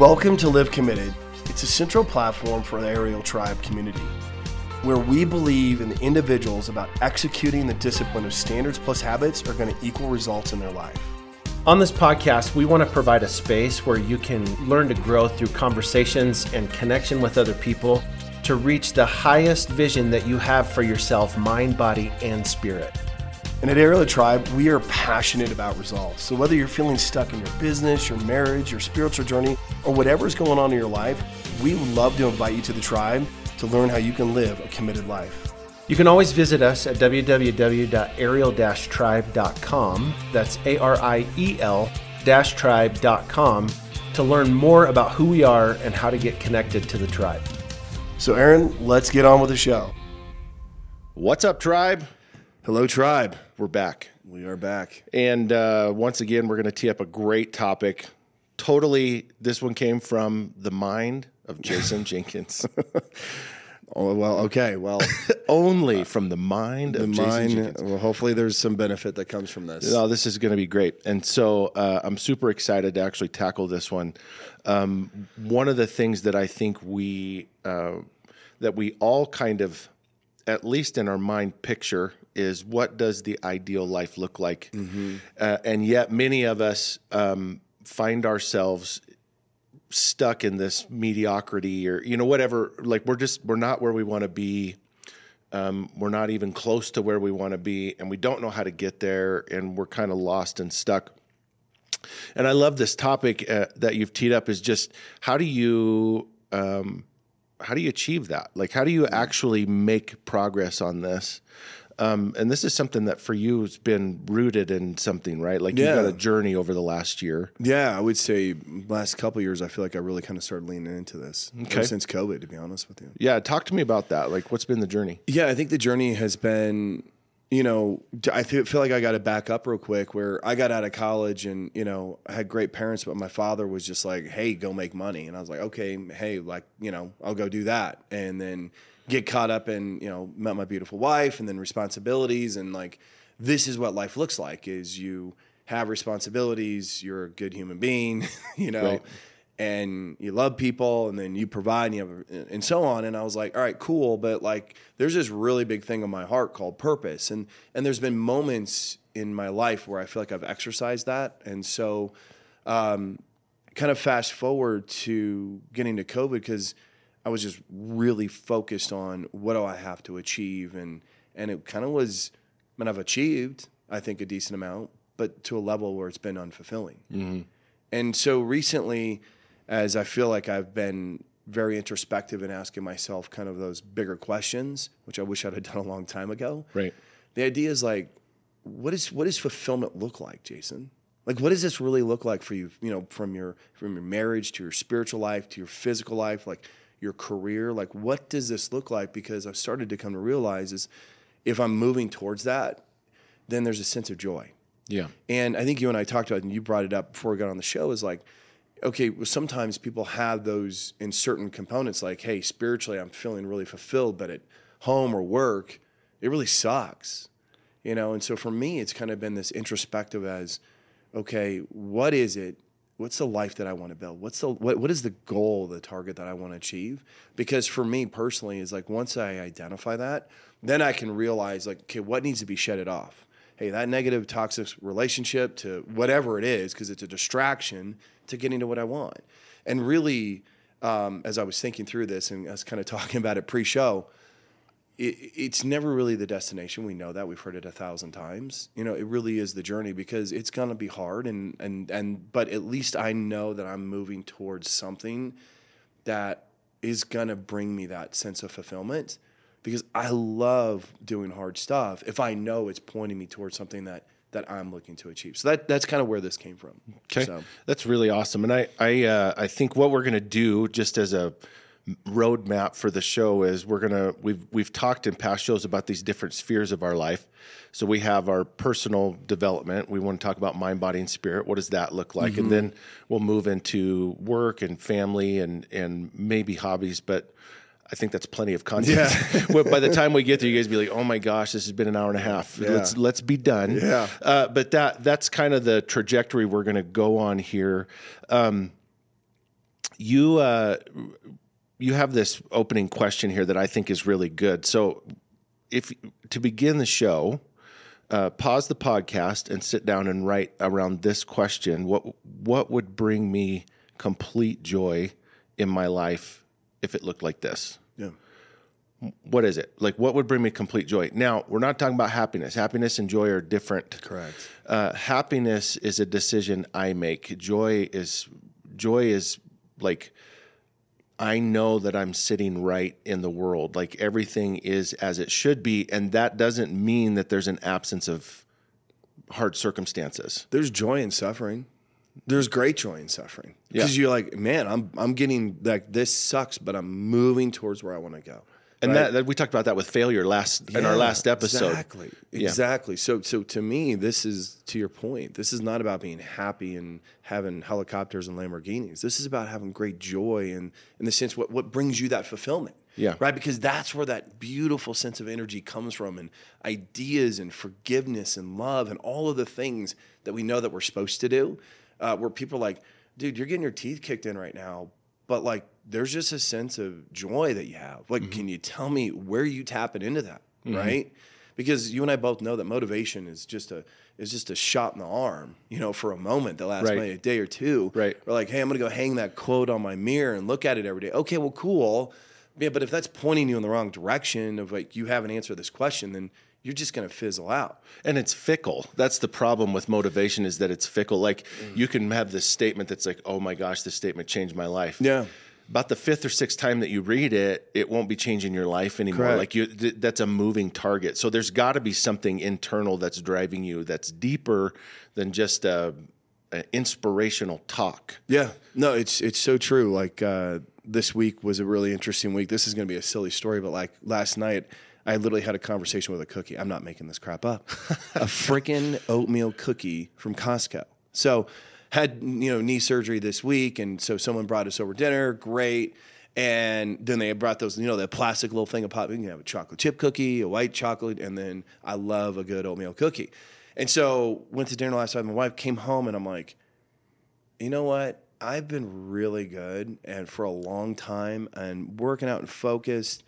Welcome to Live Committed. It's a central platform for the Aerial Tribe community, where we believe in the individuals about executing the discipline of standards plus habits are going to equal results in their life. On this podcast, we want to provide a space where you can learn to grow through conversations and connection with other people to reach the highest vision that you have for yourself, mind, body, and spirit. And at Aerial Tribe, we are passionate about results. So whether you're feeling stuck in your business, your marriage, your spiritual journey, or whatever is going on in your life, we would love to invite you to the tribe to learn how you can live a committed life. You can always visit us at www.aerial-tribe.com. That's A-R-I-E-L tribe.com to learn more about who we are and how to get connected to the tribe. So Aaron, let's get on with the show. What's up, tribe? Hello, tribe. We're back. We are back. And uh, once again, we're going to tee up a great topic. Totally, this one came from the mind of Jason Jenkins. Oh, well, okay. Well, Only from the mind the of Jason mine, Jenkins. well, hopefully there's some benefit that comes from this. No, this is going to be great. And so uh, I'm super excited to actually tackle this one. Um, one of the things that I think we, uh, that we all kind of, at least in our mind, picture is what does the ideal life look like? Uh, and yet, many of us um, find ourselves stuck in this mediocrity or, you know, whatever. Like, we're just, we're not where we want to be um, we're not even close to where we want to be, and we don't know how to get there, and we're kind of lost and stuck. And I love this topic uh, that you've teed up is just how do you um, how do you achieve that? Like, how do you actually make progress on this? Um, and this is something that for you has been rooted in something, right? Like you've got a journey over the last year. Yeah, I would say last couple years, I feel like I really kind of started leaning into this Okay. since COVID, to be honest with you. Yeah, talk to me about that. Like, what's been the journey? Yeah, I think the journey has been, you know, I feel, like I got to back up real quick where I got out of college and, you know, I had great parents, but my father was just like, hey, go make money. And I was like, okay, hey, like, you know, I'll go do that. And then get caught up in, you know, met my beautiful wife and then responsibilities. And like, this is what life looks like is you have responsibilities, you're a good human being, you know, Right. And you love people and then you provide and, you have, and so on. And i was like all right cool. But like there's this really big thing on my heart called purpose. And and there's been moments in my life where i feel like i've exercised that. And so um, kind of fast forward to getting to covid because i was just really focused on what do i have to achieve? And and it kind of was i mean i've achieved i think a decent amount but to a level where it's been unfulfilling. And so recently, as I feel like I've been very introspective in asking myself kind of those bigger questions, which I wish I'd have done a long time ago. Right. The idea is like, what is what does fulfillment look like, Jason? Like, what does this really look like for you? You know, from your from your marriage to your spiritual life to your physical life, like your career. Like, what does this look like? Because I've started to come to realize is, if I'm moving towards that, then there's a sense of joy. Yeah. And I think you and I talked about, it, and you brought it up before we got on the show, is like, okay, well, sometimes people have those in certain components, like, hey, spiritually, I'm feeling really fulfilled, but at home or work, it really sucks, you know. And so for me, it's kind of been this introspective as, okay, what is it? What's the life that I want to build? What's the what, what is the goal, the target that I want to achieve? Because for me personally, is like once I identify that, then I can realize like, okay, what needs to be shedded off? Hey, that negative toxic relationship to whatever it is, because it's a distraction to getting to what I want. And really, um, as I was thinking through this and I was kind of talking about it pre-show, it, it's never really the destination. We know that we've heard it a thousand times. You know, it really is the journey because it's gonna be hard, and and and but at least I know that I'm moving towards something that is gonna bring me that sense of fulfillment because I love doing hard stuff if I know it's pointing me towards something that that I'm looking to achieve. So that that's kind of where this came from. Okay, So, that's really awesome, and I I uh, I think what we're gonna do just as a roadmap for the show is we're gonna we've we've talked in past shows about these different spheres of our life. So we have our personal development. We want to talk about mind, body, and spirit. What does that look like? And then we'll move into work and family and and maybe hobbies, but. I think that's plenty of content. Well, By the time we get there, you guys be like, "Oh my gosh, this has been an hour and a half. Let's let's be done." Yeah. Uh, but that that's kind of the trajectory we're going to go on here. Um, you uh, you have this opening question here that I think is really good. So, if to begin the show, uh, pause the podcast and sit down and write around this question: what what would bring me complete joy in my life if it looked like this? Yeah. What is it? Like, what would bring me complete joy? Now, we're not talking about happiness. Happiness and joy are different. Correct. Uh, happiness is a decision I make. Joy is joy is like I know that I'm sitting right in the world. Like everything is as it should be, and that doesn't mean that there's an absence of hard circumstances. There's joy in suffering. There's great joy in suffering because Yeah. you're like, man, I'm I'm getting like this sucks, but I'm moving towards where I want to go. And Right? that, that we talked about that with failure last in our last episode. Exactly. Exactly. So so to me, this is to your point. This is not about being happy and having helicopters and Lamborghinis. This is about having great joy and in the sense what what brings you that fulfillment. Yeah. Right. Because that's where that beautiful sense of energy comes from and ideas and forgiveness and love and all of the things that we know that we're supposed to do. Uh, where people are like, dude, you're getting your teeth kicked in right now, but like there's just a sense of joy that you have. Like, Mm-hmm. can you tell me where you tapping into that? Right? Because you and I both know that motivation is just a is just a shot in the arm, you know, for a moment that lasts Right. maybe a day or two. Right. We're like, hey, I'm gonna go hang that quote on my mirror and look at it every day. Okay, well, cool. Yeah, but if that's pointing you in the wrong direction of like you haven't answered this question, then you're just gonna fizzle out. and it's fickle that's the problem with motivation is that it's fickle like you can have this statement that's like oh my gosh this statement changed my life Yeah. about the fifth or sixth time that you read it it won't be changing your life anymore Correct. like you th- that's a moving target so there's got to be something internal that's driving you that's deeper than just a, a inspirational talk Yeah, no, it's it's so true. Like uh, this week was a really interesting week. This is going to be a silly story, but like last night, I literally had a conversation with a cookie. I'm not making this crap up. a freaking oatmeal cookie from Costco. So had you know knee surgery this week, and so someone brought us over dinner. Great. And then they brought those, you know, that plastic little thing of pop. You can have a chocolate chip cookie, a white chocolate, and then I love a good oatmeal cookie. And so went to dinner last night. My wife came home, and I'm like, you know what? I've been really good and for a long time and working out and focused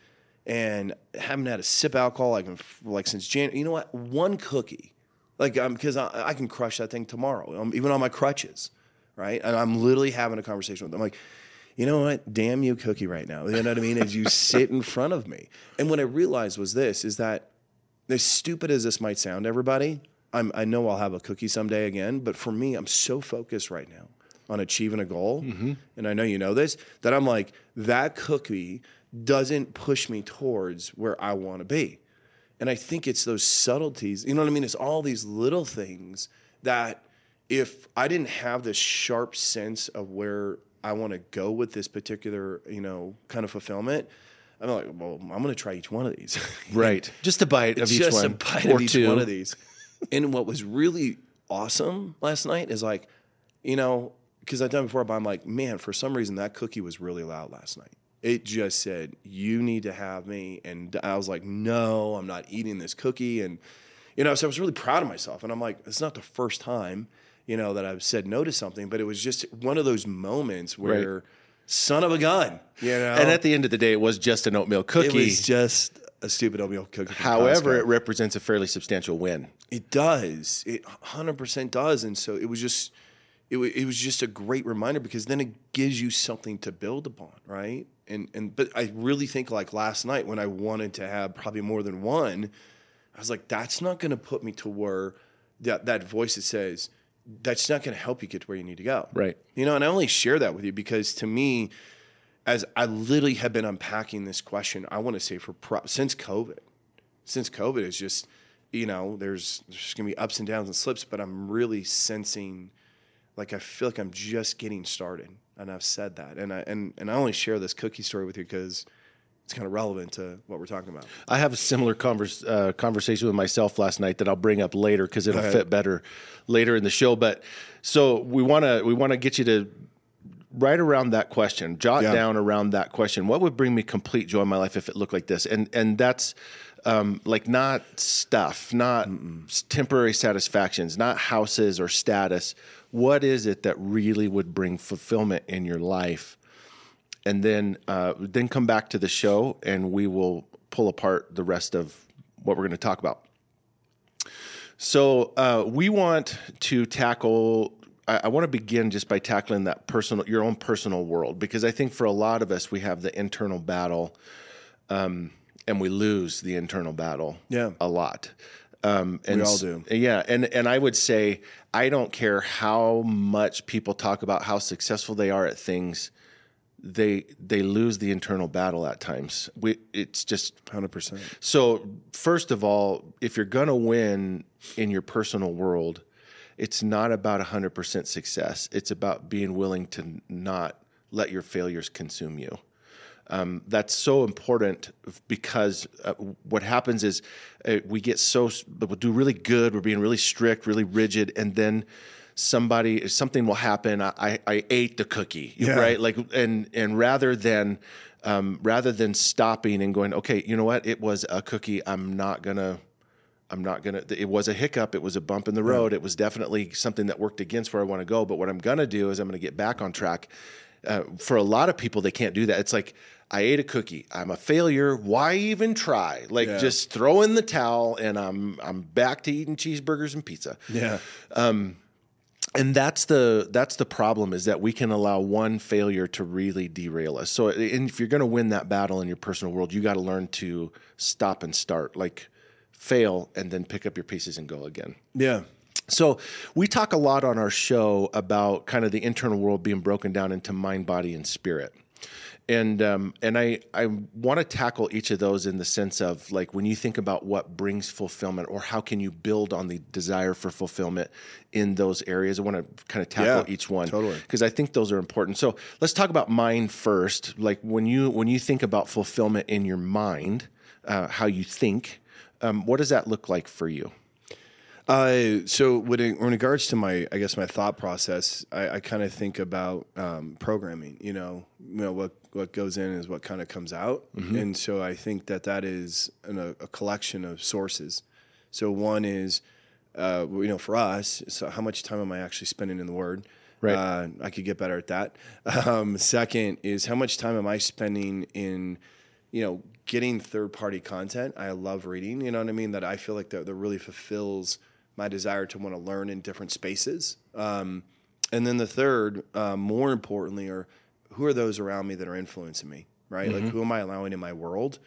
and haven't had a sip of alcohol like like since January. You know what? One cookie, like um, because I, I can crush that thing tomorrow, um, even on my crutches, right? And I'm literally having a conversation with them, like, you know what? Damn you, cookie, right now. You know what I mean? As you sit in front of me, and what I realized was this: is that as stupid as this might sound, everybody, I'm, I know I'll have a cookie someday again, but for me, I'm so focused right now on achieving a goal, and I know you know this, that I'm like, that cookie doesn't push me towards where I want to be. And I think it's those subtleties, you know what I mean? It's all these little things that if I didn't have this sharp sense of where I want to go with this particular, you know, kind of fulfillment, I'm like, well, I'm going to try each one of these. right just a bite of each just one a bite or of each two one of these. and what was really awesome last night is like, you know, because I've done it before, but I'm like, man, for some reason that cookie was really loud last night. It just said, you need to have me. And I was like, no, I'm not eating this cookie. And, you know, so I was really proud of myself. And I'm like, it's not the first time, you know, that I've said no to something, but it was just one of those moments where, son of a gun, you know, and at the end of the day it was just an oatmeal cookie. it was just a stupid oatmeal cookie. however it represents a fairly substantial win It does. It 100% does. And so it was just it, wa- it was just a great reminder because then it gives you something to build upon, right? And and but I really think like last night when I wanted to have probably more than one, I was like that's not going to put me to where that that voice that says that's not going to help you get to where you need to go. Right. You know, and I only share that with you because to me as I literally have been unpacking this question, I want to say for pro- since COVID, since COVID is just, you know, there's there's gonna be ups and downs and slips, but I'm really sensing, like I feel like I'm just getting started, and I've said that, and I and and I only share this cookie story with you because it's kind of relevant to what we're talking about. I have a similar converse, uh, conversation with myself last night that I'll bring up later because it'll fit better later in the show. But so we want to we want to get you to write around that question, jot Yeah. down around that question. What would bring me complete joy in my life if it looked like this? And and that's um, like not stuff, not s- temporary satisfactions, not houses or status. What is it that really would bring fulfillment in your life? and then uh, then come back to the show, and we will pull apart the rest of what we're going to talk about. So uh, we want to tackle. I, I want to begin just by tackling that personal, your own personal world, because I think for a lot of us, we have the internal battle, um, and we lose the internal battle. Yeah. a lot. Um, and We all do. Yeah, and and I would say I don't care how much people talk about how successful they are at things. They they lose the internal battle at times. We it's just Hundred percent. so, first of all, if you're going to win in your personal world, it's not about 100% success. It's about being willing to not let your failures consume you. Um, that's so important because uh, what happens is uh, we get so, we'll do really good, we're being really strict, really rigid, and then somebody something will happen. I i, ate the cookie Yeah. right? Like and and rather than um, rather than stopping and going okay you know what? It was a cookie. I'm not gonna i'm not gonna it was a hiccup. It was a bump in the road. It was definitely something that worked against where i want to go. But what i'm gonna do is i'm gonna get back on track uh, for a lot of people they can't do that. It's like i ate a cookie. I'm a failure. Why even try? Like Yeah. just throw in the towel and i'm i'm back to eating cheeseburgers and pizza. Yeah. and that's the that's the problem is that we can allow one failure to really derail us. So and if you're going to win that battle in your personal world you got to learn to stop and start. Like fail and then pick up your pieces and go again. Yeah. So we talk a lot on our show about kind of the internal world being broken down into mind body and spirit and um, and I I want to tackle each of those in the sense of like when you think about what brings fulfillment or how can you build on the desire for fulfillment in those areas. I want to kind of tackle Yeah, each one totally. because I think those are important. So let's talk about mind first. Like when you when you think about fulfillment in your mind, uh, how you think, um, what does that look like for you? Uh, so when in, in regards to my, I guess my thought process, I, I kind of think about um, programming. You know, you know what what goes in is what kind of comes out, and so I think that that is an, a, a collection of sources. So one is, uh, you know, for us, so how much time am I actually spending in the Word? Right. Uh, I could get better at that. Um, second is how much time am I spending in, you know, getting third party content. I love reading. You know what I mean? That I feel like that, that really fulfills my desire to want to learn in different spaces. Um, and then the third, uh, more importantly, are who are those around me that are influencing me, right? Like who am I allowing in my world?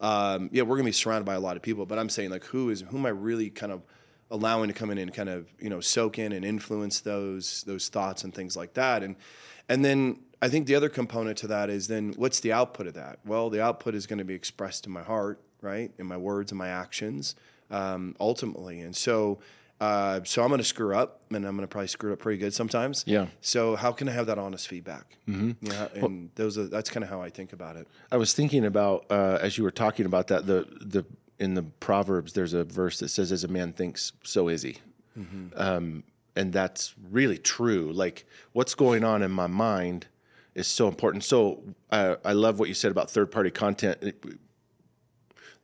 Um, yeah, we're gonna be surrounded by a lot of people, but I'm saying like who is who am I really kind of allowing to come in and kind of you know soak in and influence those those thoughts and things like that, and and then I think the other component to that is then what's the output of that? Well, the output is going to be expressed in my heart, right, in my words and my actions, um, ultimately, and so. Uh, so I'm going to screw up, and I'm going to probably screw up pretty good sometimes. Yeah. So how can I have that honest feedback? Mm-hmm. Yeah, and those are that's kind of how I think about it. I was thinking about uh, as you were talking about that the the in the Proverbs there's a verse that says as a man thinks so is he, um, and that's really true. Like what's going on in my mind is so important. So uh, I love what you said about third party content. It-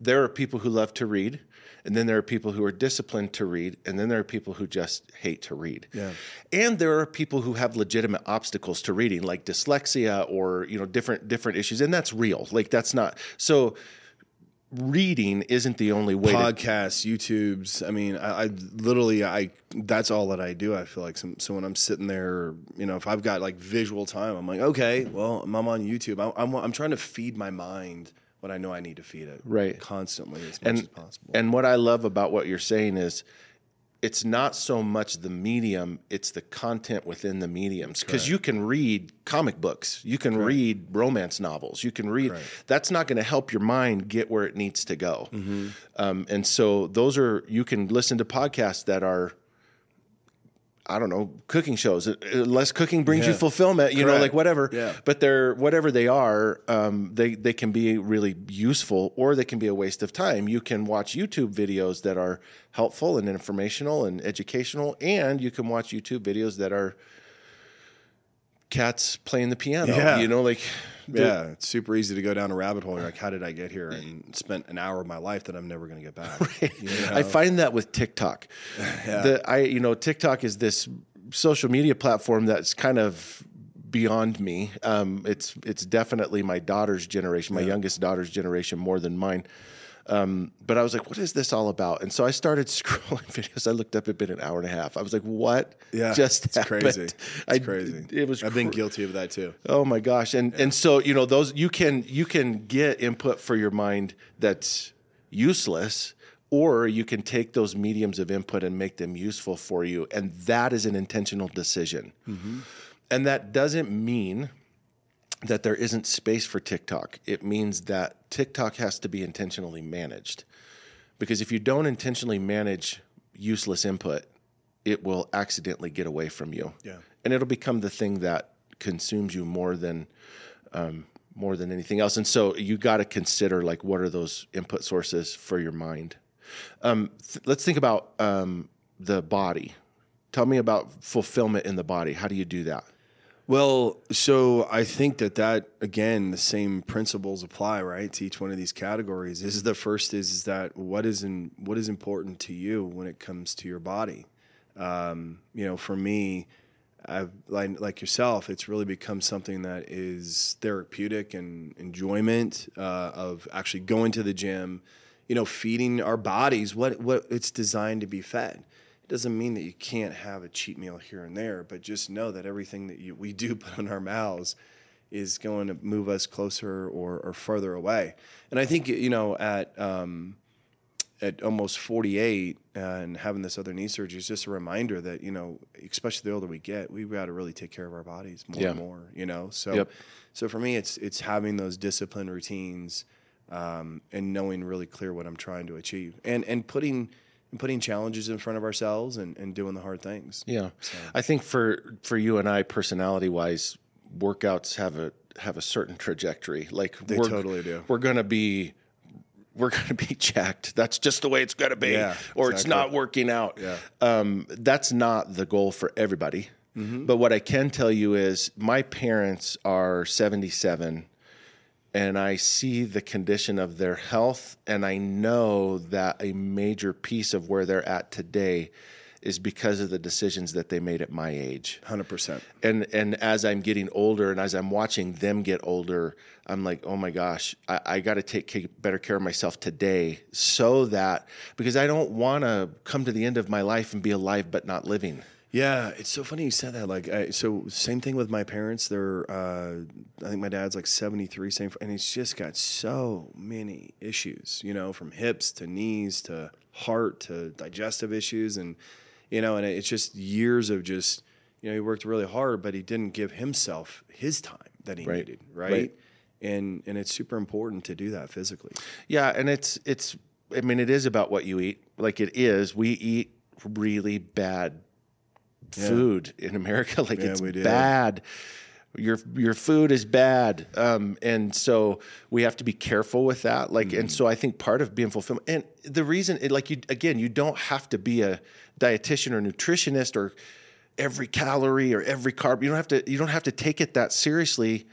there are people who love to read, and then there are people who are disciplined to read, and then there are people who just hate to read. Yeah. And there are people who have legitimate obstacles to reading, like dyslexia or you know different different issues, and that's real. Like that's not so. Reading isn't the only way. to, podcasts, YouTubes. I mean, I, I literally, I that's all that I do. I feel like some, so when I'm sitting there, you know, if I've got like visual time, I'm like, okay, well, I'm on YouTube. I, I'm I'm trying to feed my mind what I know I need to feed it, Right. constantly as much and as possible. and what I love about what you're saying is it's not so much the medium it's the content within the mediums because you can read comic books you can read romance novels you can read that's not going to help your mind get where it needs to go Mm-hmm. um, and so those are you can listen to podcasts that are I don't know, cooking shows. Uh, Less cooking brings you fulfillment, you know, like whatever. Yeah. But they're whatever they are, um, they they can be really useful, or they can be a waste of time. You can watch YouTube videos that are helpful and informational and educational, and you can watch YouTube videos that are cats playing the piano. Yeah. You know, like yeah, it's super easy to go down a rabbit hole. You're like, how did I get here? And spent an hour of my life that I'm never going to get back. You know? I find that with TikTok. The I you know TikTok is this social media platform that's kind of beyond me. Um, it's it's definitely my daughter's generation, my youngest daughter's generation, more than mine. Um, but I was like, what is this all about? And so I started scrolling videos. I looked up, it'd been an hour and a half. I was like, what Yeah, just it's happened? crazy. It's I, crazy. It was I've been guilty of that too. Oh my gosh. And and so, you know, those you can you can get input for your mind that's useless or you can take those mediums of input and make them useful for you and that is an intentional decision. And that doesn't mean that there isn't space for TikTok. It means that TikTok has to be intentionally managed. Because if you don't intentionally manage useless input, it will accidentally get away from you. Yeah. And it'll become the thing that consumes you more than um, more than anything else. And so you got to consider like what are those input sources for your mind. Um, th- let's think about um, the body. Tell me about fulfillment in the body. How do you do that? Well, so I think that that again, the same principles apply, right, to each one of these categories. This is the first is, is that what is in what is important to you when it comes to your body. Um, you know, for me, I've like, like yourself, it's really become something that is therapeutic and enjoyment uh, of actually going to the gym. You know, feeding our bodies what what it's designed to be fed doesn't mean that you can't have a cheat meal here and there, but just know that everything that you, we do put in our mouths is going to move us closer or, or further away. And I think you know at um, at almost 48 and having this other knee surgery is just a reminder that you know especially the older we get we've got to really take care of our bodies more Yeah. and more you know so Yep. so for me it's it's having those disciplined routines um, and knowing really clear what I'm trying to achieve and and putting and putting challenges in front of ourselves and, and doing the hard things Yeah, I think for for you and I, personality wise, workouts have a have a certain trajectory. Like They totally do. We're gonna be we're gonna be checked. That's just the way it's gonna be. Yeah, or it's not working out. Yeah. Um, that's not the goal for everybody. Mm-hmm. But what I can tell you is, my parents are seventy seven. And I see the condition of their health, and I know that a major piece of where they're at today is because of the decisions that they made at my age. 100% And and as I'm getting older, and as I'm watching them get older, I'm like, oh my gosh, I, I got to take better care of myself today, so that because I don't want to come to the end of my life and be alive but not living. Yeah, it's so funny you said that. Like, I, so same thing with my parents. They're, uh, I think my dad's like seventy three, same, and he's just got so many issues. You know, from hips to knees to heart to digestive issues, and you know, and it's just years of just, you know, he worked really hard, but he didn't give himself his time that he Right. needed, right? Right. And and it's super important to do that physically. Yeah, and it's it's. I mean, it is about what you eat. Like it is. We eat really bad food in America. Like it's bad. Your your food is bad, um, and so we have to be careful with that. Like, Mm-hmm. and so I think part of being fulfilled, and the reason, it, like you again, you don't have to be a dietitian or nutritionist or every calorie or every carb. You don't have to. You don't have to take it that seriously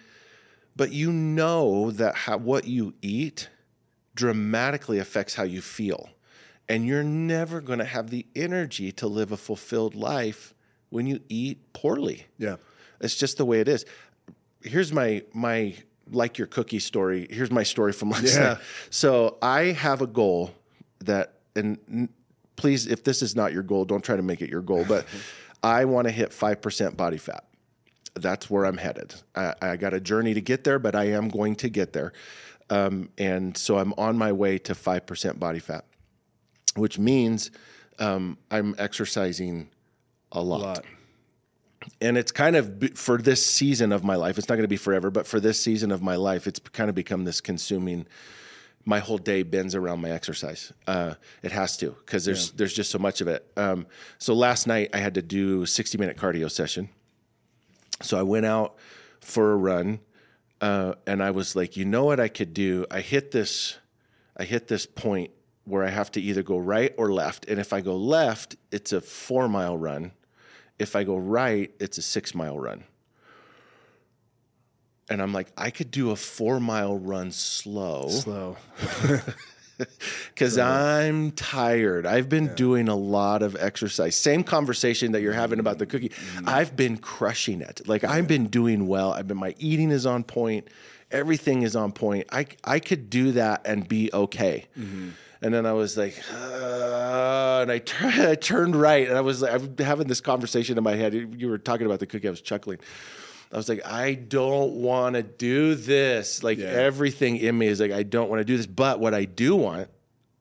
but you know that how, what you eat dramatically affects how you feel. And you're never going to have the energy to live a fulfilled life when you eat poorly. Yeah. It's just the way it is. Here's my my like your cookie story. Here's my story from last Yeah. night. So I have a goal that and please if this is not your goal, don't try to make it your goal, but I want to hit 5% body fat that's where I'm headed. I, I got a journey to get there, but I am going to get there. Um, and so I'm on my way to 5% body fat, which means um, I'm exercising a lot. A lot. And it's kind of for this season of my life, it's not going to be forever, but for this season of my life, it's kind of become this consuming. My whole day bends around my exercise. Uh, it has to because there's there's just so much of it. Um, so last night I had to do a 60 minute cardio session. So I went out for a run, uh, and I was like, you know what I could do? I hit this, I hit this point where I have to either go right or left, and if I go left, it's a four mile run. If I go right, it's a six mile run. And I'm like, I could do a four mile run slow. Slow. because I'm tired. I've been doing a lot of exercise. Same conversation that you're having about the cookie. Mm. I've been crushing it. Like I've been doing well. I've been my eating is on point. Everything is on point. I I could do that and be okay. Mm-hmm. And then I was like, uh, and I, I turned right, and I was like, I'm having this conversation in my head. You were talking about the cookie. I was chuckling. I was like, I don't want to do this. Like Yeah. everything in me is like, I don't want to do this. But what I do want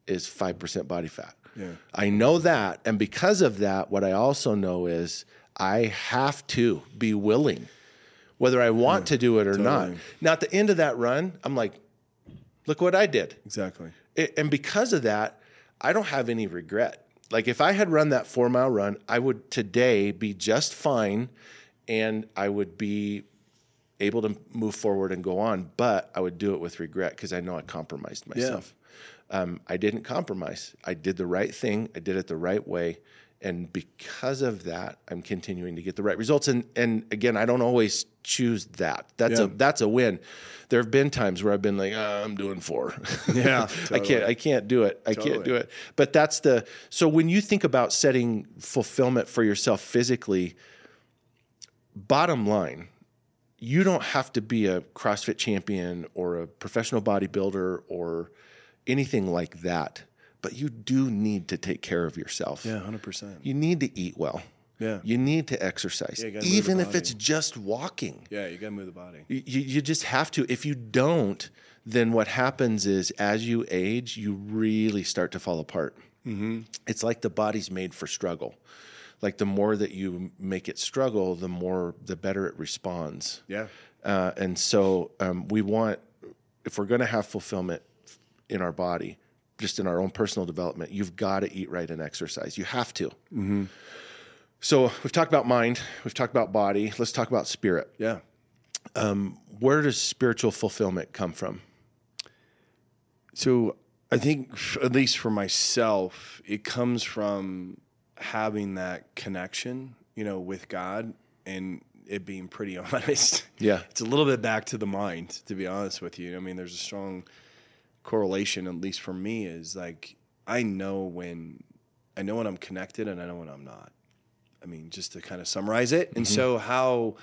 is 5% body fat. Yeah. I know that. And because of that, what I also know is I have to be willing, whether I want to do it or not. Now, at the end of that run, I'm like, look what I did. Exactly. It, and because of that, I don't have any regret. Like if I had run that four mile run, I would today be just fine and I would be able to move forward and go on, but I would do it with regret because I know I compromised myself. Um, I didn't compromise. I did the right thing. I did it the right way. And because of that, I'm continuing to get the right results. And and again, I don't always choose that. That's a that's a win. There have been times where I've been like, "Ah, I'm doing four. Yeah, I can't. I can't do it. I can't do it. But that's the. So when you think about setting fulfillment for yourself physically, bottom line, you don't have to be a CrossFit champion or a professional bodybuilder or anything like that. But you do need to take care of yourself. Yeah, hundred percent. You need to eat well. Yeah. You need to exercise, Yeah, you gotta move the even if it's just walking. Yeah, you gotta move the body. You, you you just have to. If you don't, then what happens is as you age, you really start to fall apart. Mm-hmm. It's like the body's made for struggle. Like the more that you make it struggle, the more, the better it responds. Yeah. Uh, and so um, we want, if we're going to have fulfillment in our body, just in our own personal development, you've got to eat right and exercise. You have to. Mm-hmm. So we've talked about mind, we've talked about body. Let's talk about spirit Yeah. Um, where does spiritual fulfillment come from? So I think, at least for myself, it comes from having that connection, you know, with God and it being pretty honest. Yeah. It's a little bit back to the mind, to be honest with you. I mean, there's a strong correlation, at least for me, is like I know when I know when I'm connected and I know when I'm not. I mean, just to kind of summarize it. And so how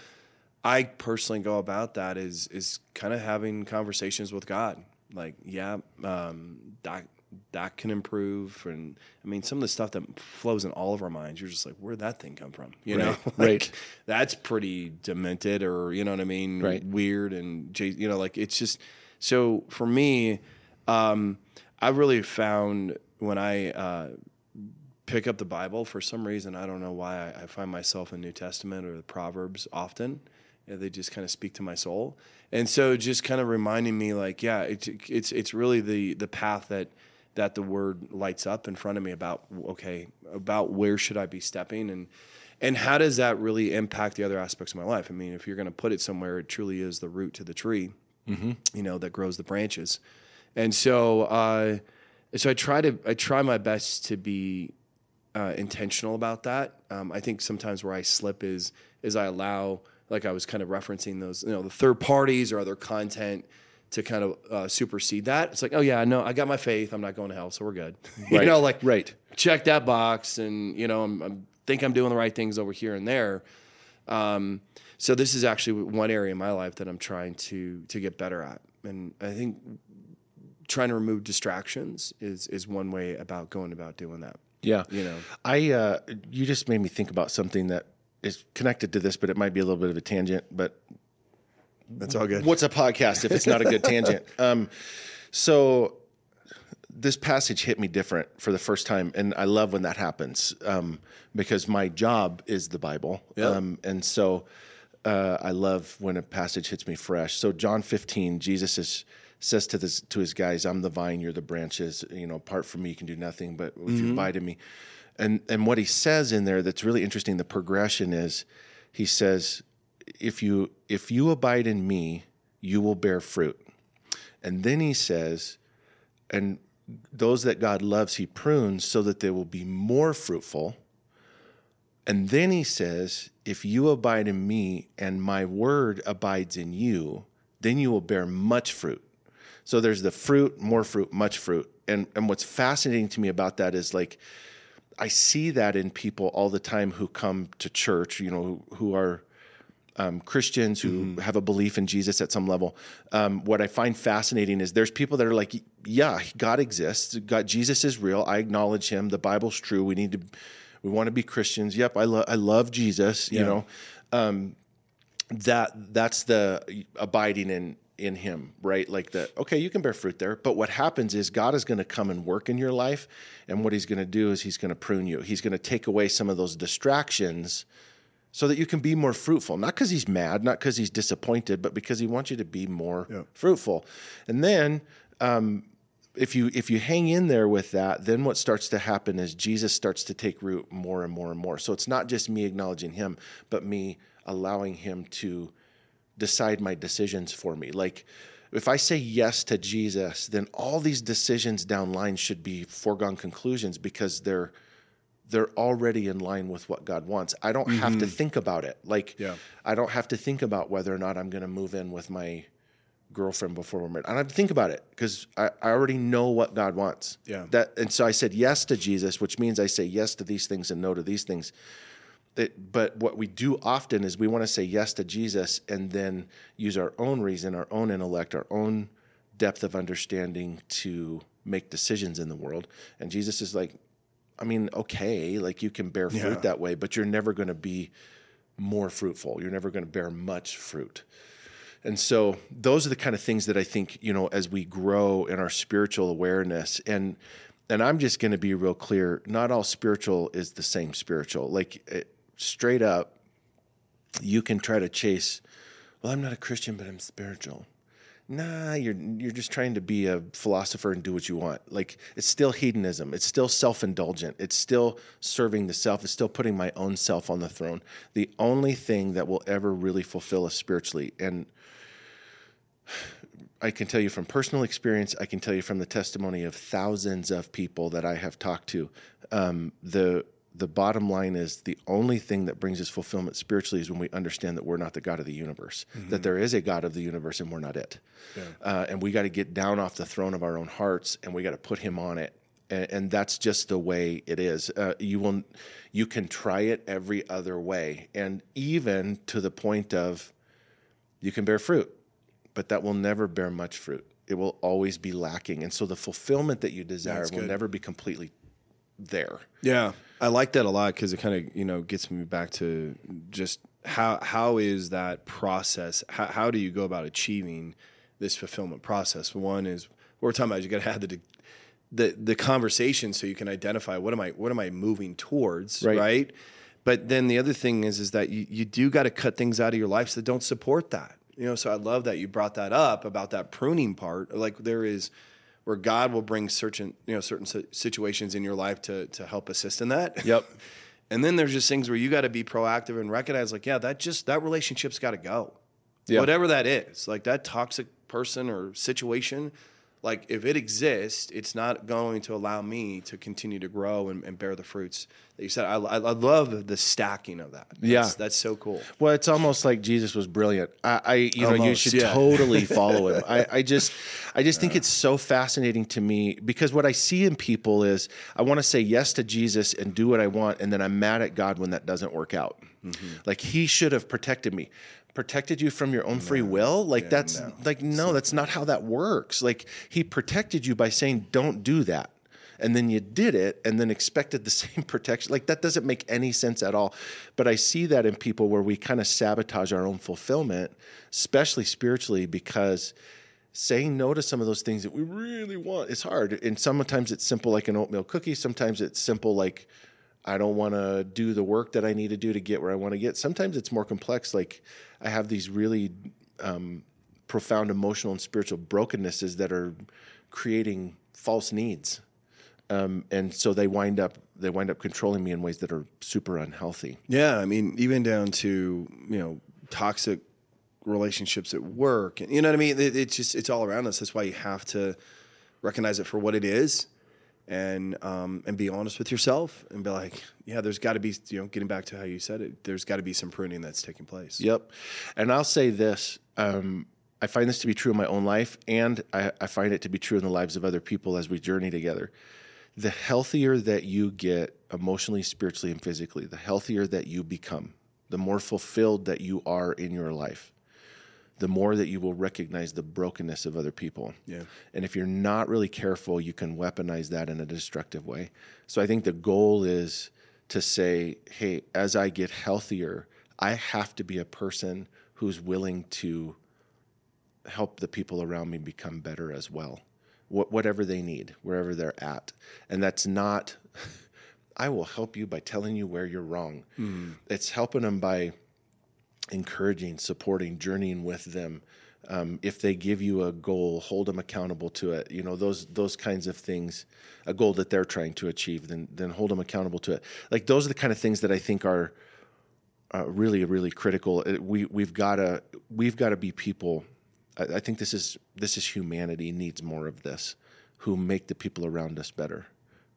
I personally go about that is is kind of having conversations with God. Like, yeah, um, that that can improve, and I mean, some of the stuff that flows in all of our minds, you're just like, where'd that thing come from? You know, Like, right. That's pretty demented, or you know what I mean, Right. Weird, and J- you know, like it's just so for me. Um, I really found when I uh, pick up the Bible for some reason. I don't know why I, I find myself in New Testament or the Proverbs often. Yeah, they just kind of speak to my soul, and so just kind of reminding me, like, yeah, it's it's it's really the the path that that the Word lights up in front of me about okay about where should I be stepping and and how does that really impact the other aspects of my life? I mean, if you're going to put it somewhere, it truly is the root to the tree, you know, that grows the branches. And so, uh, so I try to I try my best to be uh, intentional about that. Um, I think sometimes where I slip is is I allow, like I was kind of referencing those, you know, the third parties or other content to kind of uh, supersede that. It's like, oh yeah, no, I got my faith. I'm not going to hell, so we're good. you Right, know, like right. check that box, and you know, I'm, I'm think I'm doing the right things over here and there. Um, so this is actually one area in my life that I'm trying to to get better at, and I think trying to remove distractions is is one way about going about doing that. Yeah. You know. I uh, you just made me think about something that is connected to this, but it might be a little bit of a tangent. But That's all good. what's a podcast if it's not a good tangent? Um, so this passage hit me different for the first time, and I love when that happens um, because my job is the Bible, Yeah. um, and so uh, I love when a passage hits me fresh. So John 15, Jesus is, says to this to his guys, "I'm the vine, you're the branches. You know, apart from me, you can do nothing. But if you mm-hmm. abide in me." And and what he says in there that's really interesting. The progression is, he says, "If you if you abide in me, you will bear fruit." And then he says, and those that God loves, he prunes so that they will be more fruitful. And then he says, if you abide in me and my word abides in you, then you will bear much fruit. So there's the fruit, more fruit, much fruit. And and what's fascinating to me about that is like I see that in people all the time who come to church, you know, who, who are um, Christians who Mm-hmm. have a belief in Jesus at some level. Um, what I find fascinating is there's people that are like, yeah, God exists. God, Jesus is real. I acknowledge Him. The Bible's true. We need to, we want to be Christians. Yep, I love, I love Jesus. You Yeah. know, um, that that's the abiding in in Him, right? Like that. Okay, you can bear fruit there, but what happens is God is going to come and work in your life, and what He's going to do is He's going to prune you. He's going to take away some of those distractions so that you can be more fruitful. Not because he's mad, not because he's disappointed, but because he wants you to be more fruitful. And then um, if you if you hang in there with that, then what starts to happen is Jesus starts to take root more and more and more. So it's not just me acknowledging him, but me allowing him to decide my decisions for me. Like if I say yes to Jesus, then all these decisions down line should be foregone conclusions because they're they're already in line with what God wants. I don't have to mm-hmm. think about it. Like Yeah. I don't have to think about whether or not I'm going to move in with my girlfriend before we're married. I don't have to think about it because I, I already know what God wants. Yeah. That and so I said yes to Jesus, which means I say yes to these things and no to these things. It, but what we do often is we want to say yes to Jesus and then use our own reason, our own intellect, our own depth of understanding to make decisions in the world. And Jesus is like, I mean, okay, like you can bear fruit Yeah. that way, but you're never going to be more fruitful. You're never going to bear much fruit. And so those are the kind of things that I think, you know, as we grow in our spiritual awareness and and I'm just going to be real clear, not all spiritual is the same spiritual. Like it, straight up you can try to chase, well, I'm not a Christian, but I'm spiritual. Nah, you're you're just trying to be a philosopher and do what you want. Like it's still hedonism. It's still self-indulgent. It's still serving the self. It's still putting my own self on the throne. The only thing that will ever really fulfill us spiritually and I can tell you from personal experience, I can tell you from the testimony of thousands of people that I have talked to. Um, the the bottom line is the only thing that brings us fulfillment spiritually is when we understand that we're not the God of the universe, that there is a God of the universe and we're not it. Uh, and we got to get down off the throne of our own hearts and we got to put Him on it. And, and that's just the way it is. Uh, you will, you can try it every other way, and even to the point of you can bear fruit but that will never bear much fruit. It will always be lacking. And so the fulfillment that you desire will never be completely there. Yeah, I like that a lot because it kind of you know gets me back to just how how is that process? How, how do you go about achieving this fulfillment process? One is we're talking about. You got to have the the the conversation so you can identify what am I what am I moving towards, Right. right? But then the other thing is is that you, you do got to cut things out of your life that don't support that. You know, so I love that you brought that up about that pruning part. Like there is where God will bring certain you know certain situations in your life to to help assist in that. Yep. And then there's just things where you got to be proactive and recognize like, yeah, that just that relationship's got to go. Yeah. Whatever that is, like that toxic person or situation, like if it exists, it's not going to allow me to continue to grow and, and bear the fruits that you said. I, I, I love the stacking of that. That's, Yeah. that's so cool. Well, it's almost like Jesus was brilliant. I, I you know, you should yeah. totally follow him. I, I just, I just think it's so fascinating to me because what I see in people is I want to say yes to Jesus and do what I want, and then I'm mad at God when that doesn't work out. Mm-hmm. Like He should have protected me. Protected you from your own free will? Like that's no. like no, that's not how that works. Like He protected you by saying, "Don't do that." and then you did it and then expected the same protection. Like that doesn't make any sense at all. But I see that in people where we kind of sabotage our own fulfillment, especially spiritually, because saying no to some of those things that we really want is hard. And sometimes it's simple like an oatmeal cookie. Sometimes it's simple like I don't want to do the work that I need to do to get where I want to get. Sometimes it's more complex. Like I have these really um, profound emotional and spiritual brokennesses that are creating false needs um, and so they wind up they wind up controlling me in ways that are super unhealthy. Yeah, I mean, even down to you know toxic relationships at work, you know what I mean. It, it's just it's all around us. That's why you have to recognize it for what it is, and um, and be honest with yourself, and be like, yeah, there's got to be you know getting back to how you said it. There's got to be some pruning that's taking place. Yep, and I'll say this: um, I find this to be true in my own life, and I, I find it to be true in the lives of other people as we journey together. The healthier that you get emotionally, spiritually, and physically, the healthier that you become, the more fulfilled that you are in your life, the more that you will recognize the brokenness of other people. Yeah. And if you're not really careful, you can weaponize that in a destructive way. So I think the goal is to say, hey, as I get healthier, I have to be a person who's willing to help the people around me become better as well, Wh- whatever they need, wherever they're at. And that's not, I will help you by telling you where you're wrong. Hmm. It's helping them by encouraging, supporting, journeying with them. Um, if they give you a goal, hold them accountable to it. You know those those kinds of things, a goal that they're trying to achieve, then then hold them accountable to it. Like those are the kind of things that I think are uh, really really critical. Uh, We we've got to we've got to be people. I, I think this is this is humanity needs more of this, who make the people around us better.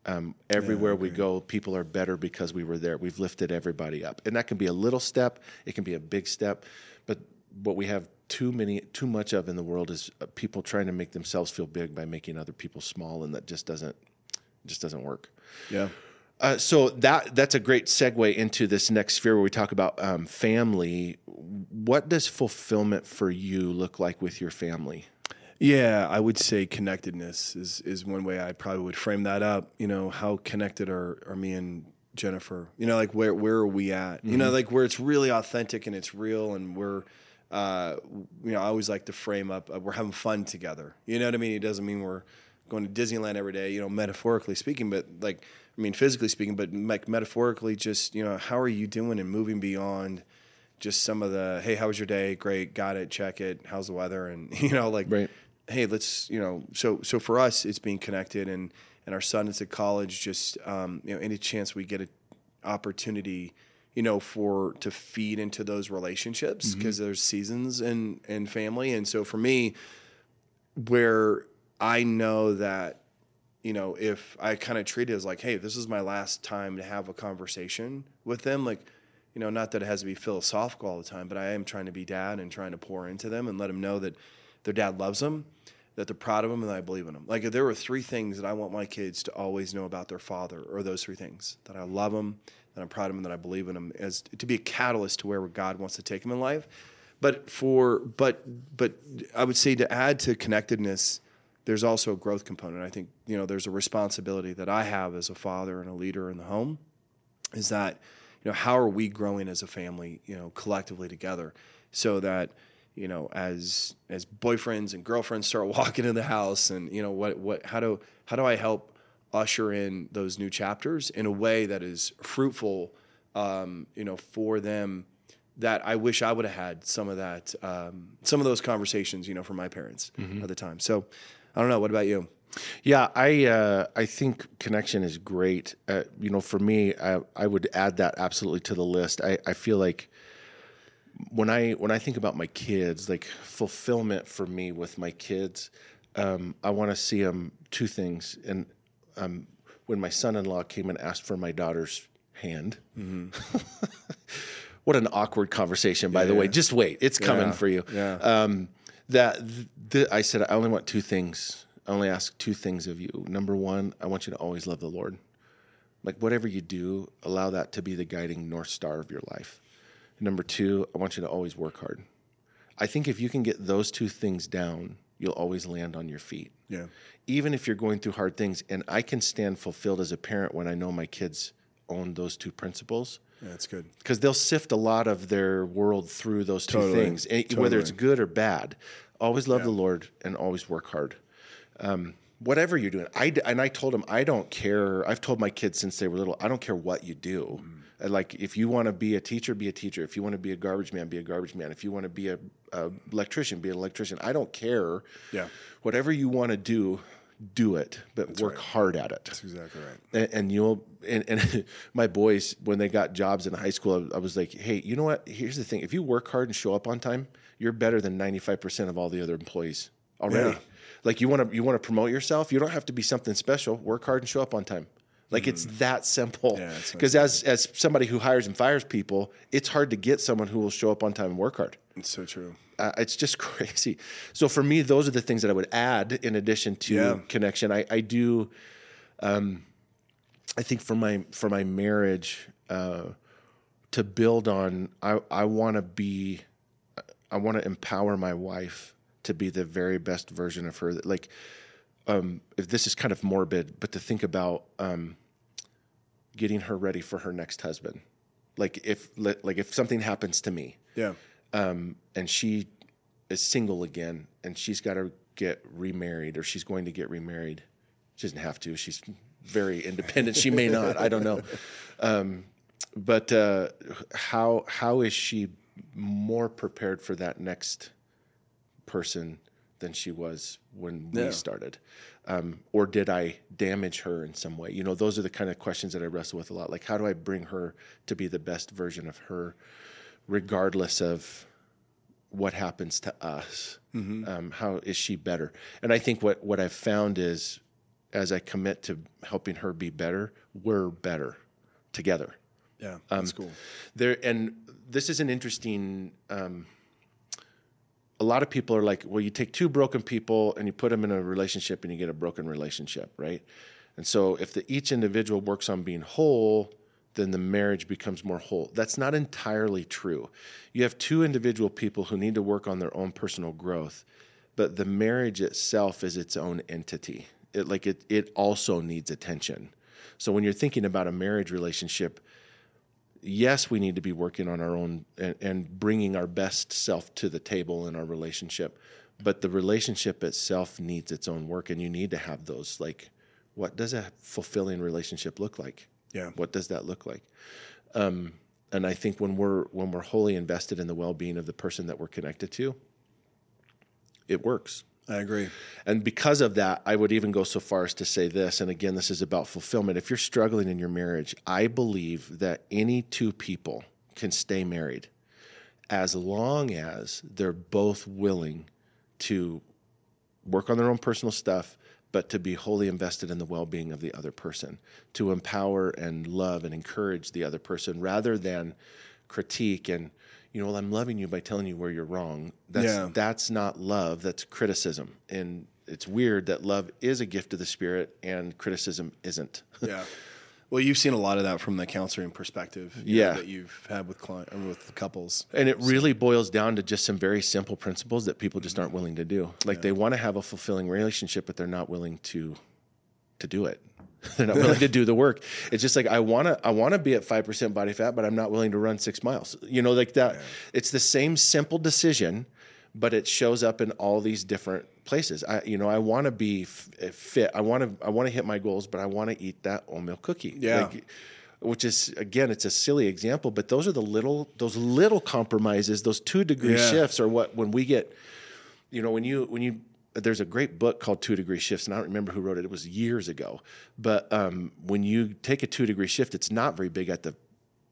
Um, everywhere we go, people are better because we were there. We've lifted everybody up, and that can be a little step. It can be a big step, but what we have too many, too much of in the world is uh, people trying to make themselves feel big by making other people small, and that just doesn't, just doesn't work. Yeah. Uh, so that that's a great segue into this next sphere where we talk about um, family. What does fulfillment for you look like with your family? Yeah, I would say connectedness is is one way I probably would frame that up. You know, how connected are are me and Jennifer? You know, like where where are we at? You know, like where it's really authentic and it's real, and we're, uh, you know, I always like to frame up uh, we're having fun together. You know what I mean? It doesn't mean we're going to Disneyland every day. You know, metaphorically speaking, but like I mean, physically speaking, but like metaphorically, just you know, how are you doing and moving beyond just some of the hey, how was your day? Great, got it, check it. How's the weather? And you know, like Right. Hey, let's you know. So so for us, it's being connected, and and our son is at college. Just um, you know, any chance we get an opportunity, you know, for to feed into those relationships because there's seasons and and family, and so for me, where I know that you know, if I kind of treat it as like, hey, this is my last time to have a conversation with them, like, you know, not that it has to be philosophical all the time, but I am trying to be dad and trying to pour into them and let them know that their dad loves them, that they're proud of them, and that I believe in them. Like, if there were three things that I want my kids to always know about their father, or those three things that I love them, that I'm proud of them, that I believe in them, as to be a catalyst to where God wants to take them in life. But for, but, but I would say to add to connectedness, there's also a growth component. I think you know there's a responsibility that I have as a father and a leader in the home, is that you know how are we growing as a family, you know, collectively together, so that you know as as boyfriends and girlfriends start walking in the house, and you know what what how do how do I help usher in those new chapters in a way that is fruitful, um, you know, for them. That I wish I would have had some of that, um, some of those conversations, you know, from my parents at the time. So, I don't know. What about you? Yeah, I uh, I think connection is great. Uh, you know, for me, I, I would add that absolutely to the list. I, I feel like when I when I think about my kids, like fulfillment for me with my kids, um, I want to see them two things. And um, when my son-in-law came and asked for my daughter's hand, what an awkward conversation, by the way. Just wait, it's coming Yeah, for you. yeah. Um, that th- I said, I only want two things. I only ask two things of you. Number one, I want you to always love the Lord. Like whatever you do, allow that to be the guiding north star of your life. Number two, I want you to always work hard. I think if you can get those two things down, you'll always land on your feet. Yeah. Even if you're going through hard things, and I can stand fulfilled as a parent when I know my kids own those two principles Yeah, that's good. because they'll sift a lot of their world through those two Totally. things, and whether it's good or bad. Always love the Lord and always work hard. Um, whatever you're doing, I d- and I told them I don't care. I've told my kids since they were little, I don't care what you do. Mm. Uh, Like if you want to be a teacher, be a teacher. If you want to be a garbage man, be a garbage man. If you want to be a, a electrician, be an electrician. I don't care. Yeah. Whatever you want to do, do it, but work hard at it That's exactly right. and, and you'll and, and my boys when they got jobs in high school I, I was like hey you know what here's the thing if you work hard and show up on time you're better than 95% of all the other employees already Yeah. like you want to you want to promote yourself you don't have to be something special work hard and show up on time like it's that simple Mm. Yeah, because as as somebody who hires and fires people it's hard to get someone who will show up on time and work hard It's so true. uh, it's just crazy. So for me, those are the things that I would add in addition to Yeah. connection. I, I do. Um, I think for my for my marriage uh, to build on, I I want to be, I want to empower my wife to be the very best version of her. Like, um, if this is kind of morbid, but to think about um, getting her ready for her next husband. Like if like if something happens to me, Yeah. um, and she is single again and she's got to get remarried or she's going to get remarried. She doesn't have to. She's very independent. she may not. I don't know. Um, but uh, how how is she more prepared for that next person than she was when we started? Um, or did I damage her in some way? You know, those are the kind of questions that I wrestle with a lot. Like, how do I bring her to be the best version of her, regardless of what happens to us? Um, how is she better? And I think what what I've found is, as I commit to helping her be better, we're better together Yeah. That's cool. there and this is an interesting um, a lot of people are like well you take two broken people and you put them in a relationship and you get a broken relationship right? And so if the each individual works on being whole then the marriage becomes more whole. That's not entirely true. You have two individual people who need to work on their own personal growth but the marriage itself is its own entity. It like it it also needs attention. So when you're thinking about a marriage relationship yes, we need to be working on our own and, and bringing our best self to the table in our relationship. But the relationship itself needs its own work, and you need to have those. Like, what does a fulfilling relationship look like? Yeah. What does that look like? Um, and I think when we're when we're wholly invested in the well being of the person that we're connected to, it works. I agree. And because of that, I would even go so far as to say this, and again, this is about fulfillment. If you're struggling in your marriage, I believe that any two people can stay married as long as they're both willing to work on their own personal stuff, but to be wholly invested in the well being of the other person, to empower and love and encourage the other person rather than critique and you know, well, I'm loving you by telling you where you're wrong. That's Yeah. that's not love. That's criticism. And it's weird that love is a gift of the spirit and criticism isn't. Yeah. Well, you've seen a lot of that from the counseling perspective. you know, that you've had with client with couples. And it really boils down to just some very simple principles that people just aren't willing to do. Like they want to have a fulfilling relationship, but they're not willing to to do it. they're not willing to do the work. It's just like I want to I want to be at 5% body fat, but I'm not willing to run 6 miles. You know, like that. It's the same simple decision, but it shows up in all these different places. I you know, I want to be f- eh, fit. I want to I want to hit my goals, but I want to eat that oatmeal cookie. Yeah. Like, which is again it's a silly example but those are the little those little compromises those two degree Yeah. shifts are what when we get you know when you when you there's a great book called two degree shifts and i don't remember who wrote it. It was years ago. But um, when you take a two degree shift it's not very big at the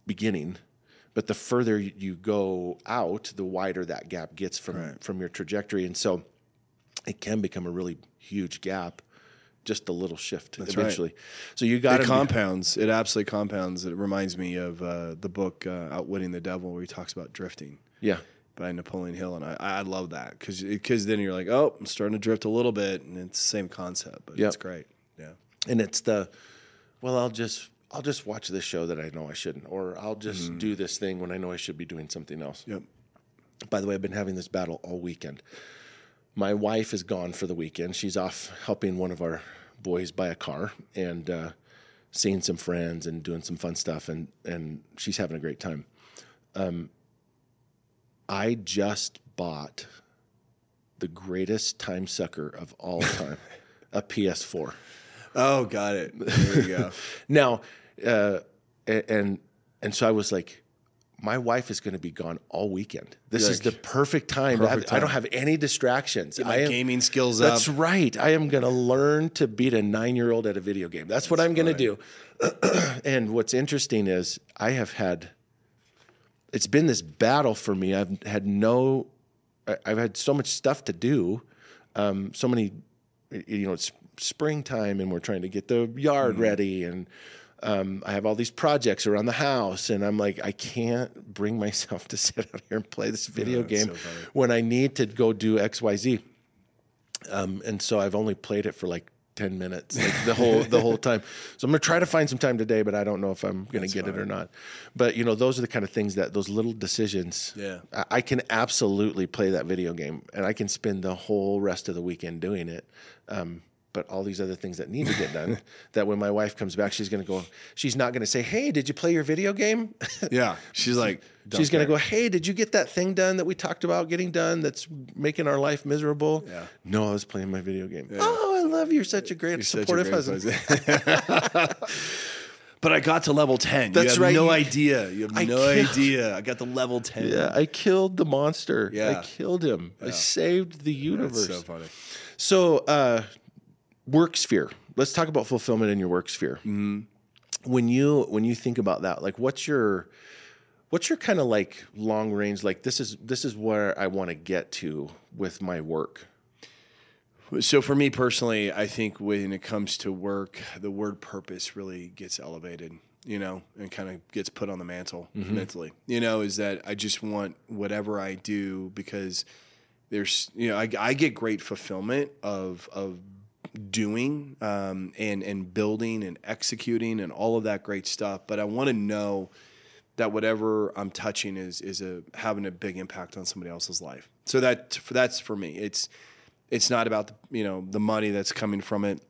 beginning but the further you- go out the wider that gap gets from from your trajectory. And so it can become a really huge gap just a little shift right. eventually. So you got It compounds. It absolutely compounds. It reminds me of uh, the book uh, Outwitting the Devil, where he talks about drifting. Yeah by Napoleon Hill, and I, I love that because because then you're like, oh, I'm starting to drift a little bit, and it's the same concept, but Yep. it's great. Yeah, and it's the well i'll just i'll just watch this show that i know i shouldn't or i'll just do this thing when i know i should be doing something else yep. by the way i've been having this battle all weekend my wife is gone for the weekend she's off helping one of our boys buy a car and uh, seeing some friends and doing some fun stuff and and she's having a great time um, i just bought the greatest time sucker of all time a ps4 Oh, got it. There you go. now, uh, and and so I was like, my wife is going to be gone all weekend. This is the perfect time. to have- perfect I don't have any distractions. My I am, gaming skills That's up. That's right. I am going to learn to beat a nine-year-old at a video game. That's, what I'm going to do. and what's interesting is I have had. It's been this battle for me. I've had no. I've had so much stuff to do. Um, so many, you know, it's springtime and we're trying to get the yard ready and Um, I have all these projects around the house, and I'm like, I can't bring myself to sit out here and play this video that's game so when I need to go do X, Y, Z. Um, and so I've only played it for like ten minutes, like the whole the whole time. So I'm gonna try to find some time today, but I don't know if I'm gonna get it or not. But you know, those are the kind of things that those little decisions. Yeah. I, I can absolutely play that video game, and I can spend the whole rest of the weekend doing it. Um, but all these other things that need to get done, that when my wife comes back, she's gonna go. She's not gonna say, "Hey, did you play your video game?" Yeah. She's like, She's going to go, Hey, did you get that thing done that we talked about getting done that's making our life miserable? Yeah. No, I was playing my video game. Oh, I love you. You're such a great, You're such a supportive great husband. But I got to level 10. That's you have right. no idea. You have I no can't- idea. I got to level 10. Yeah, I killed the monster. Yeah. I killed him. I saved the universe. That's so funny. So, uh, work sphere. Let's talk about fulfillment in your work sphere. Mm-hmm. When you when you think about that, like, what's your what's your kind of like long range? Like, this is this is where I want to get to with my work. So for me personally, I think when it comes to work, the word purpose really gets elevated, you know, and kind of gets put on the mantle mentally. You know, is that I just want whatever I do because there's, you know, I, I get great fulfillment of of doing um, and and building and executing and all of that great stuff. But I want to know that whatever I'm touching is is a having a big impact on somebody else's life. So that that's for me. It's it's not about the, you know the money that's coming from it.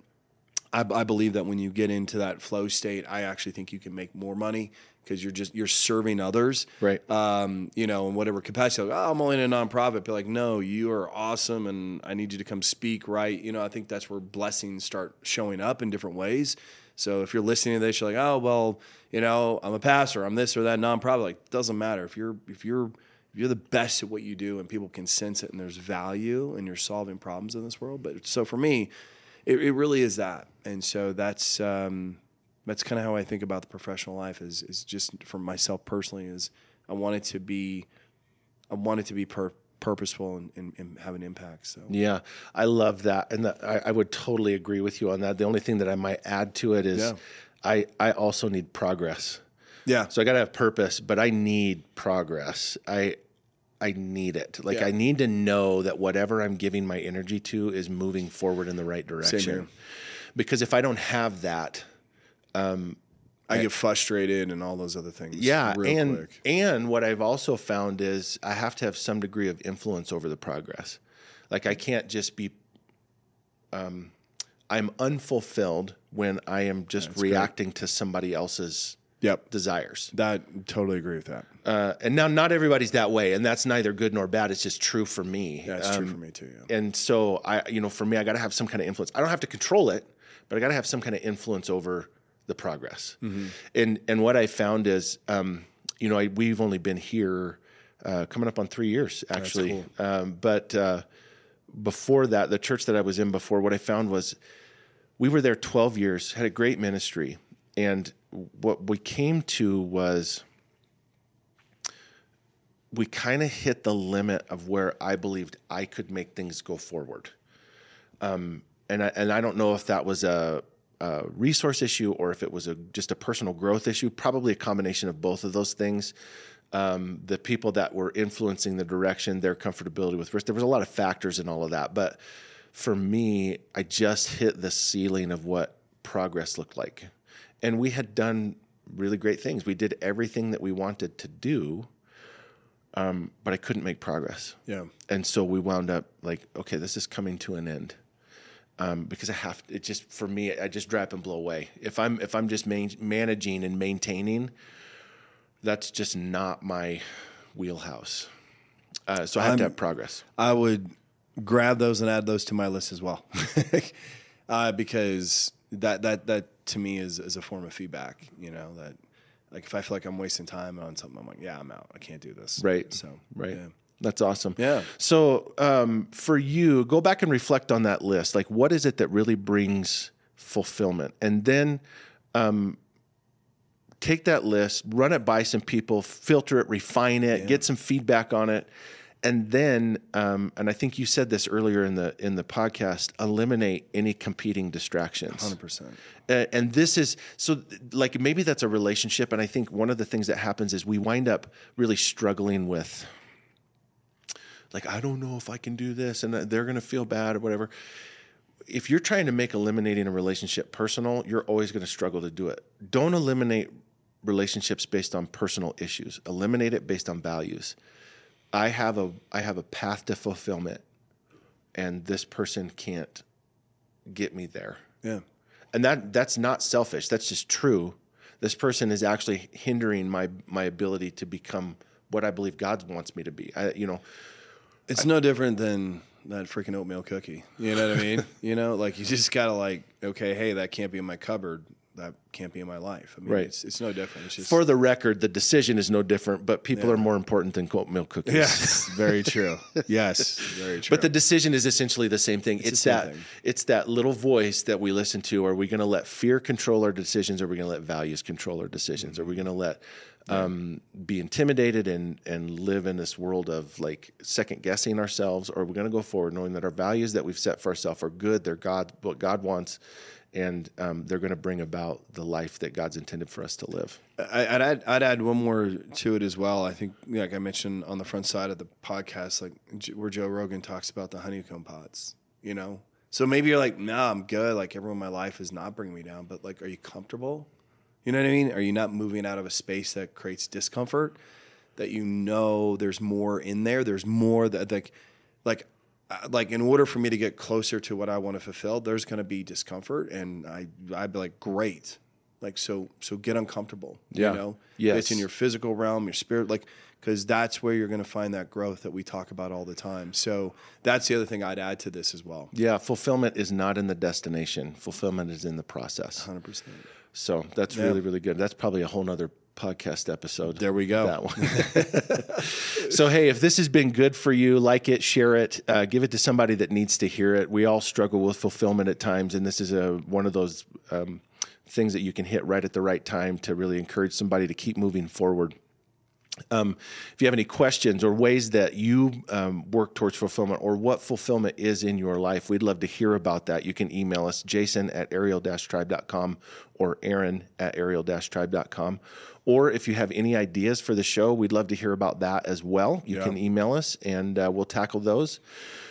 I, I believe that when you get into that flow state, I actually think you can make more money because you're just you're serving others, Right. Um, you know, in whatever capacity. Like, oh, I'm only in a nonprofit. Be like, no, you are awesome, and I need you to come speak. Right? You know, I think that's where blessings start showing up in different ways. So if you're listening to this, you're like, oh well, you know, I'm a pastor, I'm this or that nonprofit. Like, doesn't matter if you're if you're you're the best at what you do and people can sense it and there's value and you're solving problems in this world. But so for me, it, it really is that. And so that's um, that's kind of how I think about the professional life is is just for myself personally is I want it to be I want it to be pur- purposeful and, and, and have an impact. So Yeah, I love that, and that, I, I would totally agree with you on that. The only thing that I might add to it is, Yeah. I I also need progress. yeah, So I got to have purpose, but I need progress. I I need it. Like Yeah. I need to know that whatever I'm giving my energy to is moving forward in the right direction. Because if I don't have that, I get frustrated and all those other things. yeah, and quick. and what I've also found is I have to have some degree of influence over the progress. Like I can't just be um I'm unfulfilled when I am just reacting to somebody else's Yep, desires. that totally agree with that. Uh, and now not everybody's that way, and that's neither good nor bad. It's just true for me. That's Um, true for me too. Yeah. And so I, you know, for me, I got to have some kind of influence. I don't have to control it, but I got to have some kind of influence over the progress. Mm-hmm. And and what I found is, um, you know, I, we've only been here uh, coming up on three years actually. Um, but uh, before that, the church that I was in before, what I found was we were there 12 years, had a great ministry, and what we came to was we kind of hit the limit of where I believed I could make things go forward. Um, and I, and I don't know if that was a, a resource issue or if it was a just a personal growth issue. Probably a combination of both of those things. Um, the people that were influencing the direction, their comfortability with risk. There was a lot of factors in all of that, but for me, I just hit the ceiling of what progress looked like, and we had done really great things. We did everything that we wanted to do, um, but I couldn't make progress. Yeah. And so we wound up like, okay, this is coming to an end. Um, because I have it just for me, I just dry up and blow away. If I'm if I'm just man- managing and maintaining, that's just not my wheelhouse. Uh, so I have to have progress. I would grab those and add those to my list as well, uh, because that that that to me is is a form of feedback. You know that like if I feel like I'm wasting time on something, I'm like, yeah, I'm out. I can't do this. Right. So Right. yeah. That's awesome. Yeah. So um, for you, go back and reflect on that list. Like, what is it that really brings fulfillment? And then um, take that list, run it by some people, filter it, refine it, get some feedback on it, and then um, and I think you said this earlier in the in the podcast. Eliminate any competing distractions. Hundred percent. Uh, and this is so like maybe that's a relationship and i think one of the things that happens is we wind up really struggling with like i don't know if i can do this and they're going to feel bad or whatever if you're trying to make eliminating a relationship personal you're always going to struggle to do it don't eliminate relationships based on personal issues eliminate it based on values i have a i have a path to fulfillment and this person can't get me there Yeah. and that that's not selfish that's just true this person is actually hindering my my ability to become what i believe god wants me to be I, you know It's no different than that freaking oatmeal cookie. You know what I mean? you know, like you just gotta like, okay, hey, that can't be in my cupboard. That can't be in my life. I mean, Right. it's, it's no different. It's just for the record the decision is no different but people are more important than oatmeal cookies yes, very true. Yes, very true. But the decision is essentially the same thing. It's, the same that thing. it's that little voice that we listen to. Are we going to let fear control our decisions? Or are we going to let values control our decisions? Are we going to let um, be intimidated and and live in this world of like second guessing ourselves? Or are we going to go forward knowing that our values that we've set for ourselves are good? They're God, what God wants, and um, they're going to bring about the life that God's intended for us to live. I, I'd add, I'd add one more to it as well. I think, like I mentioned on the front side of the podcast, like where Joe Rogan talks about the honeycomb pots. You know, so maybe you're like, nah, I'm good. Like everyone in my life is not bringing me down. But like, are you comfortable? You know what I mean? Are you not moving out of a space that creates discomfort? That you know there's more in there. There's more that like, like. Like in order for me to get closer to what I want to fulfill, there's going to be discomfort, and I I'd be like, great, like so so get uncomfortable. Yeah. You know, Yes. it's in your physical realm, your spirit, like because that's where you're going to find that growth that we talk about all the time. So that's the other thing I'd add to this as well. Yeah, fulfillment is not in the destination. Fulfillment is in the process. Hundred percent. So that's really, really good. That's probably a whole nother podcast episode. There we go. That one. so, hey, if this has been good for you, like it, share it, uh, give it to somebody that needs to hear it. We all struggle with fulfillment at times, and this is a one of those um, things that you can hit right at the right time to really encourage somebody to keep moving forward. Um, if you have any questions or ways that you um, work towards fulfillment or what fulfillment is in your life, we'd love to hear about that. You can email us, jason at ariel-tribe.com or aaron at ariel-tribe.com. Or if you have any ideas for the show, we'd love to hear about that as well. You Yeah. can email us and uh, we'll tackle those.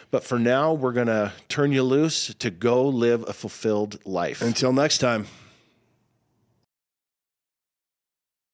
But for now, we're going to turn you loose to go live a fulfilled life. Until next time.